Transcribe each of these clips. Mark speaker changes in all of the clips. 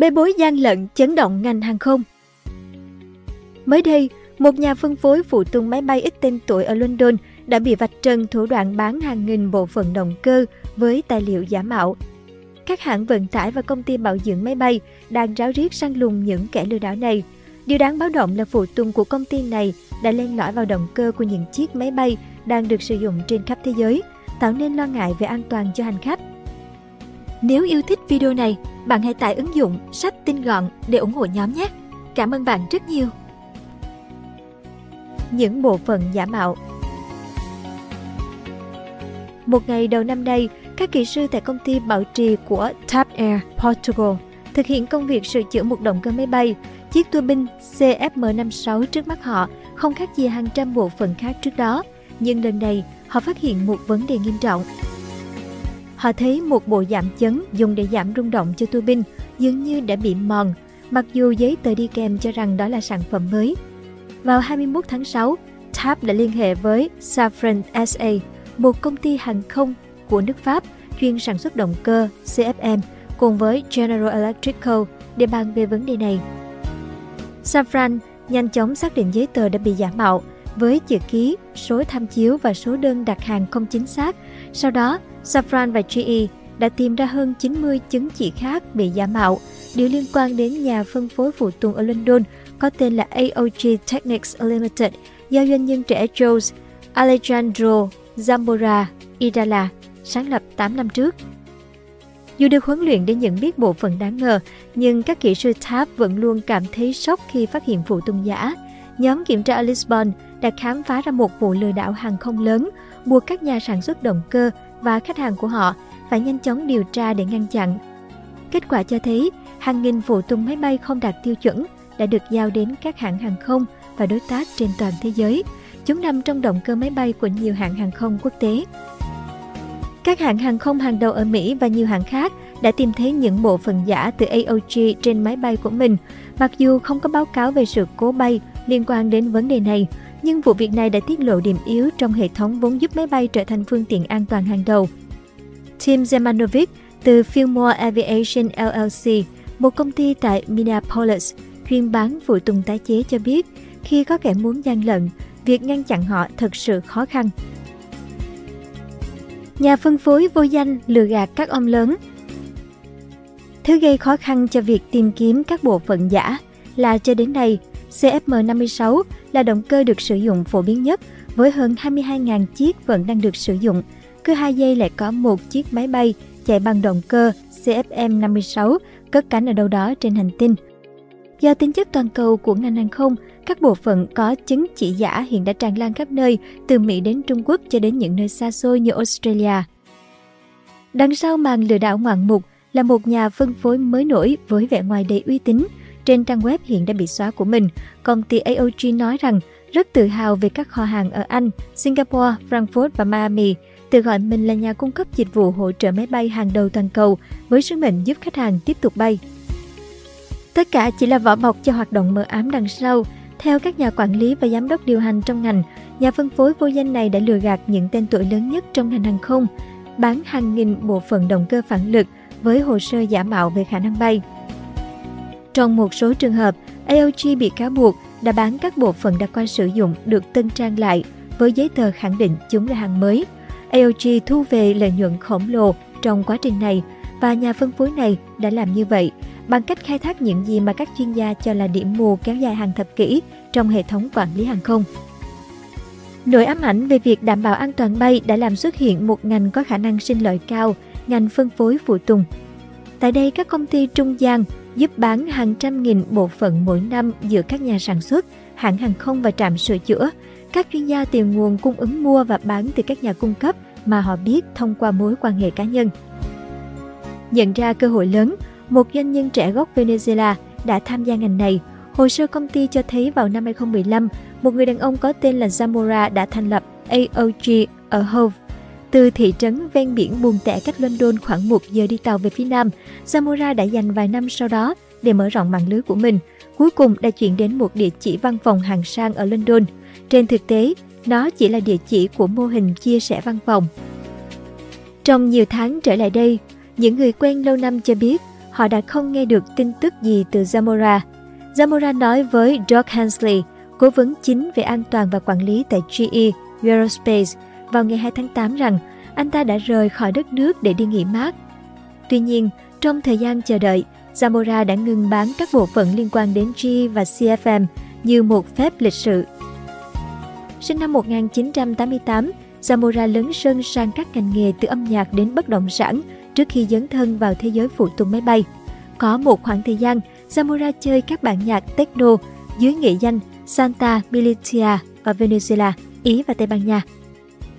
Speaker 1: Bê bối gian lận chấn động ngành hàng không Mới đây, một nhà phân phối phụ tùng máy bay ít tên tuổi ở London đã bị vạch trần thủ đoạn bán hàng nghìn bộ phận động cơ với tài liệu giả mạo. Các hãng vận tải và công ty bảo dưỡng máy bay đang ráo riết săn lùng những kẻ lừa đảo này. Điều đáng báo động là phụ tùng của công ty này đã len lỏi vào động cơ của những chiếc máy bay đang được sử dụng trên khắp thế giới, tạo nên lo ngại về an toàn cho hành khách. Nếu yêu thích video này, bạn hãy tải ứng dụng sách tin gọn để ủng hộ nhóm nhé. Cảm ơn bạn rất nhiều. Những bộ phận giả mạo Một ngày đầu năm nay, các kỹ sư tại công ty bảo trì của TAP Air Portugal thực hiện công việc sửa chữa một động cơ máy bay. Chiếc tua binh CFM56 trước mắt họ không khác gì hàng trăm bộ phận khác trước đó, nhưng lần này họ phát hiện một vấn đề nghiêm trọng. Họ thấy một bộ giảm chấn dùng để giảm rung động cho tua bin dường như đã bị mòn, mặc dù giấy tờ đi kèm cho rằng đó là sản phẩm mới. Vào 21 tháng 6, TAP đã liên hệ với Safran SA, một công ty hàng không của nước Pháp chuyên sản xuất động cơ CFM cùng với General Electrical để bàn về vấn đề này. Safran nhanh chóng xác định giấy tờ đã bị giả mạo với chữ ký, số tham chiếu và số đơn đặt hàng không chính xác. Sau đó, Safran và GE đã tìm ra hơn 90 chứng chỉ khác bị giả mạo, đều liên quan đến nhà phân phối phụ tùng ở London có tên là AOG Technics Limited do doanh nhân trẻ Jose Alejandro Zambora Idala sáng lập 8 năm trước. Dù được huấn luyện để nhận biết bộ phận đáng ngờ, nhưng các kỹ sư TAP vẫn luôn cảm thấy sốc khi phát hiện phụ tùng giả. Nhóm kiểm tra ở Lisbon đã khám phá ra một vụ lừa đảo hàng không lớn, buộc các nhà sản xuất động cơ và khách hàng của họ phải nhanh chóng điều tra để ngăn chặn. Kết quả cho thấy, hàng nghìn vụ tung máy bay không đạt tiêu chuẩn đã được giao đến các hãng hàng không và đối tác trên toàn thế giới. Chúng nằm trong động cơ máy bay của nhiều hãng hàng không quốc tế. Các hãng hàng không hàng đầu ở Mỹ và nhiều hãng khác đã tìm thấy những bộ phận giả từ AOG trên máy bay của mình. Mặc dù không có báo cáo về sự cố bay liên quan đến vấn đề này, nhưng vụ việc này đã tiết lộ điểm yếu trong hệ thống vốn giúp máy bay trở thành phương tiện an toàn hàng đầu. Tim Zemanovic từ Fillmore Aviation LLC, một công ty tại Minneapolis, chuyên bán phụ tùng tái chế cho biết, khi có kẻ muốn gian lận, việc ngăn chặn họ thật sự khó khăn. Nhà phân phối vô danh lừa gạt các ông lớn Thứ gây khó khăn cho việc tìm kiếm các bộ phận giả là cho đến nay, CFM56 là động cơ được sử dụng phổ biến nhất với hơn 22.000 chiếc vẫn đang được sử dụng. Cứ 2 giây lại có một chiếc máy bay chạy bằng động cơ CFM56 cất cánh ở đâu đó trên hành tinh. Do tính chất toàn cầu của ngành hàng không, các bộ phận có chứng chỉ giả hiện đã tràn lan khắp nơi, từ Mỹ đến Trung Quốc cho đến những nơi xa xôi như Australia. Đằng sau màn lừa đảo ngoạn mục là một nhà phân phối mới nổi với vẻ ngoài đầy uy tín. Trên trang web hiện đã bị xóa của mình, công ty AOG nói rằng rất tự hào về các kho hàng ở Anh, Singapore, Frankfurt và Miami, tự gọi mình là nhà cung cấp dịch vụ hỗ trợ máy bay hàng đầu toàn cầu với sứ mệnh giúp khách hàng tiếp tục bay. Tất cả chỉ là vỏ bọc cho hoạt động mờ ám đằng sau. Theo các nhà quản lý và giám đốc điều hành trong ngành, nhà phân phối vô danh này đã lừa gạt những tên tuổi lớn nhất trong ngành hàng không, bán hàng nghìn bộ phận động cơ phản lực với hồ sơ giả mạo về khả năng bay. Trong một số trường hợp, AOG bị cáo buộc đã bán các bộ phận đã qua sử dụng được tân trang lại với giấy tờ khẳng định chúng là hàng mới. AOG thu về lợi nhuận khổng lồ trong quá trình này và nhà phân phối này đã làm như vậy bằng cách khai thác những gì mà các chuyên gia cho là điểm mù kéo dài hàng thập kỷ trong hệ thống quản lý hàng không. Nỗi ám ảnh về việc đảm bảo an toàn bay đã làm xuất hiện một ngành có khả năng sinh lợi cao, ngành phân phối phụ tùng. Tại đây, các công ty trung gian giúp bán hàng trăm nghìn bộ phận mỗi năm giữa các nhà sản xuất, hãng hàng không và trạm sửa chữa. Các chuyên gia tìm nguồn cung ứng mua và bán từ các nhà cung cấp mà họ biết thông qua mối quan hệ cá nhân. Nhận ra cơ hội lớn, một doanh nhân trẻ gốc Venezuela đã tham gia ngành này. Hồ sơ công ty cho thấy vào năm 2015, một người đàn ông có tên là Zamora đã thành lập AOG ở Hove. Từ thị trấn ven biển buồn tẻ cách London khoảng một giờ đi tàu về phía nam, Zamora đã dành vài năm sau đó để mở rộng mạng lưới của mình. Cuối cùng đã chuyển đến một địa chỉ văn phòng hàng sang ở London. Trên thực tế, nó chỉ là địa chỉ của mô hình chia sẻ văn phòng. Trong nhiều tháng trở lại đây, những người quen lâu năm cho biết họ đã không nghe được tin tức gì từ Zamora. Zamora nói với Doug Hensley, cố vấn chính về an toàn và quản lý tại GE Aerospace vào ngày 2 tháng 8 rằng anh ta đã rời khỏi đất nước để đi nghỉ mát. Tuy nhiên, trong thời gian chờ đợi, Zamora đã ngừng bán các bộ phận liên quan đến G và CFM như một phép lịch sự. Sinh năm 1988, Zamora lớn sân sang các ngành nghề từ âm nhạc đến bất động sản trước khi dấn thân vào thế giới phụ tùng máy bay. Có một khoảng thời gian, Zamora chơi các bản nhạc techno dưới nghệ danh Santa Militia ở Venezuela, Ý và Tây Ban Nha.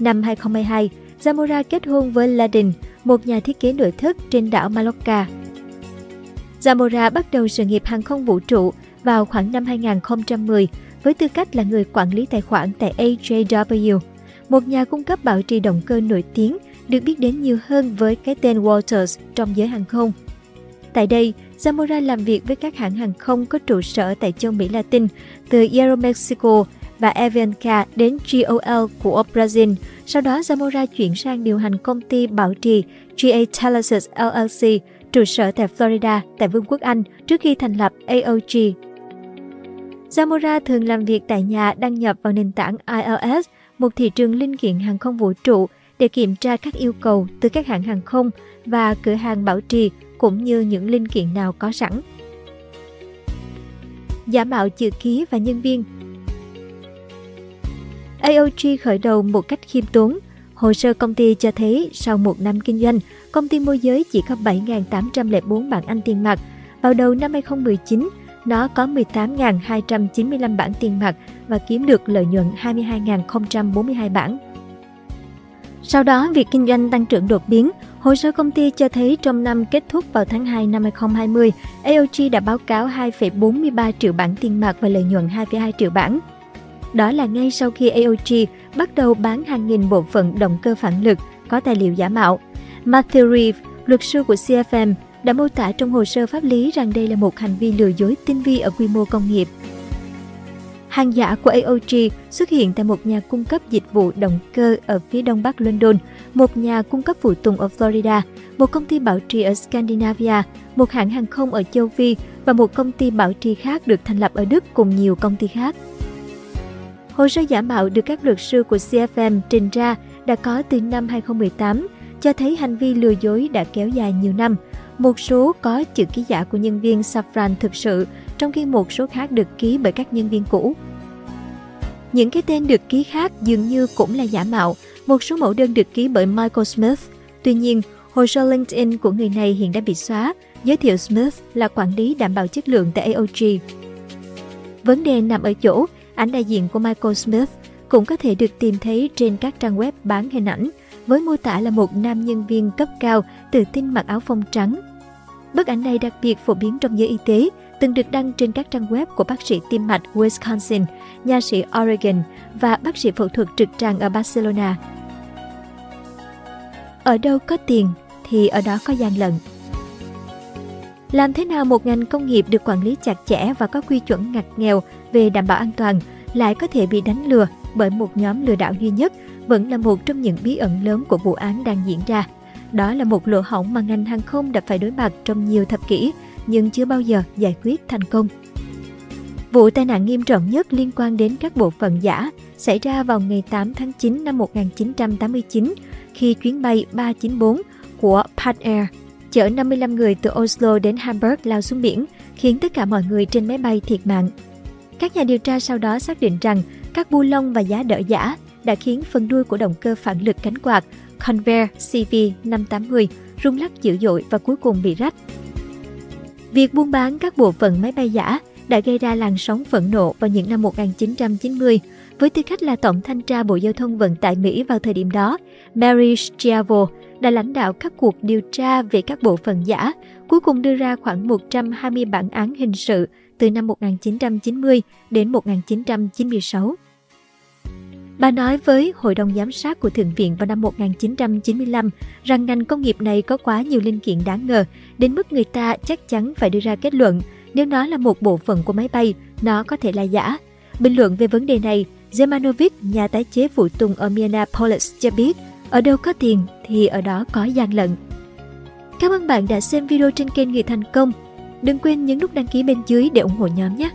Speaker 1: Năm 2022, Zamora kết hôn với Ladin, một nhà thiết kế nội thất trên đảo Mallorca. Zamora bắt đầu sự nghiệp hàng không vũ trụ vào khoảng năm 2010 với tư cách là người quản lý tài khoản tại AJW, một nhà cung cấp bảo trì động cơ nổi tiếng được biết đến nhiều hơn với cái tên Walters trong giới hàng không. Tại đây, Zamora làm việc với các hãng hàng không có trụ sở tại châu Mỹ Latin, từ Aeromexico và Avianca đến GOL của Brazil. Sau đó, Zamora chuyển sang điều hành công ty bảo trì GA Talasis LLC, trụ sở tại Florida, tại Vương quốc Anh, trước khi thành lập AOG. Zamora thường làm việc tại nhà đăng nhập vào nền tảng ILS, một thị trường linh kiện hàng không vũ trụ để kiểm tra các yêu cầu từ các hãng hàng không và cửa hàng bảo trì cũng như những linh kiện nào có sẵn. Giả mạo chữ ký và nhân viên AOG khởi đầu một cách khiêm tốn. Hồ sơ công ty cho thấy sau một năm kinh doanh, công ty môi giới chỉ có 7.804 bảng Anh tiền mặt. Vào đầu năm 2019, nó có 18.295 bảng tiền mặt và kiếm được lợi nhuận 22.042 bảng. Sau đó, việc kinh doanh tăng trưởng đột biến. Hồ sơ công ty cho thấy trong năm kết thúc vào tháng 2 năm 2020, AOG đã báo cáo 2,43 triệu bảng tiền mặt và lợi nhuận 2,2 triệu bảng. Đó là ngay sau khi AOG bắt đầu bán hàng nghìn bộ phận động cơ phản lực có tài liệu giả mạo. Matthew Reeve, luật sư của CFM, đã mô tả trong hồ sơ pháp lý rằng đây là một hành vi lừa dối tinh vi ở quy mô công nghiệp. Hàng giả của AOG xuất hiện tại một nhà cung cấp dịch vụ động cơ ở phía đông bắc London, một nhà cung cấp phụ tùng ở Florida, một công ty bảo trì ở Scandinavia, một hãng hàng không ở châu Phi và một công ty bảo trì khác được thành lập ở Đức cùng nhiều công ty khác. Hồ sơ giả mạo được các luật sư của CFM trình ra đã có từ năm 2018, cho thấy hành vi lừa dối đã kéo dài nhiều năm. Một số có chữ ký giả của nhân viên Safran thực sự, trong khi một số khác được ký bởi các nhân viên cũ. Những cái tên được ký khác dường như cũng là giả mạo, một số mẫu đơn được ký bởi Michael Smith. Tuy nhiên, hồ sơ LinkedIn của người này hiện đã bị xóa, giới thiệu Smith là quản lý đảm bảo chất lượng tại AOG. Vấn đề nằm ở chỗ, ảnh đại diện của Michael Smith cũng có thể được tìm thấy trên các trang web bán hình ảnh, với mô tả là một nam nhân viên cấp cao tự tin mặc áo phông trắng. Bức ảnh này đặc biệt phổ biến trong giới y tế, từng được đăng trên các trang web của bác sĩ tim mạch Wisconsin, nha sĩ Oregon và bác sĩ phẫu thuật trực tràng ở Barcelona. Ở đâu có tiền thì ở đó có gian lận. Làm thế nào một ngành công nghiệp được quản lý chặt chẽ và có quy chuẩn ngặt nghèo về đảm bảo an toàn lại có thể bị đánh lừa bởi một nhóm lừa đảo duy nhất vẫn là một trong những bí ẩn lớn của vụ án đang diễn ra. Đó là một lỗ hổng mà ngành hàng không đã phải đối mặt trong nhiều thập kỷ, nhưng chưa bao giờ giải quyết thành công. Vụ tai nạn nghiêm trọng nhất liên quan đến các bộ phận giả xảy ra vào ngày 8 tháng 9 năm 1989 khi chuyến bay 394 của Pan Air chở 55 người từ Oslo đến Hamburg lao xuống biển, khiến tất cả mọi người trên máy bay thiệt mạng. Các nhà điều tra sau đó xác định rằng các bu lông và giá đỡ giả đã khiến phần đuôi của động cơ phản lực cánh quạt Convair CV580 rung lắc dữ dội và cuối cùng bị rách. Việc buôn bán các bộ phận máy bay giả đã gây ra làn sóng phẫn nộ vào những năm 1990. Với tư cách là Tổng thanh tra Bộ Giao thông Vận tải Mỹ vào thời điểm đó, Mary Schiavo đã lãnh đạo các cuộc điều tra về các bộ phận giả, cuối cùng đưa ra khoảng 120 bản án hình sự từ năm 1990 đến 1996. Bà nói với Hội đồng Giám sát của Thượng viện vào năm 1995 rằng ngành công nghiệp này có quá nhiều linh kiện đáng ngờ, đến mức người ta chắc chắn phải đưa ra kết luận nếu nó là một bộ phận của máy bay, nó có thể là giả. Bình luận về vấn đề này, Zemanovic, nhà tái chế phụ tùng ở Minneapolis cho biết, ở đâu có tiền thì ở đó có gian lận. Cảm ơn bạn đã xem video trên kênh Người Thành Công. Đừng quên nhấn nút đăng ký bên dưới để ủng hộ nhóm nhé.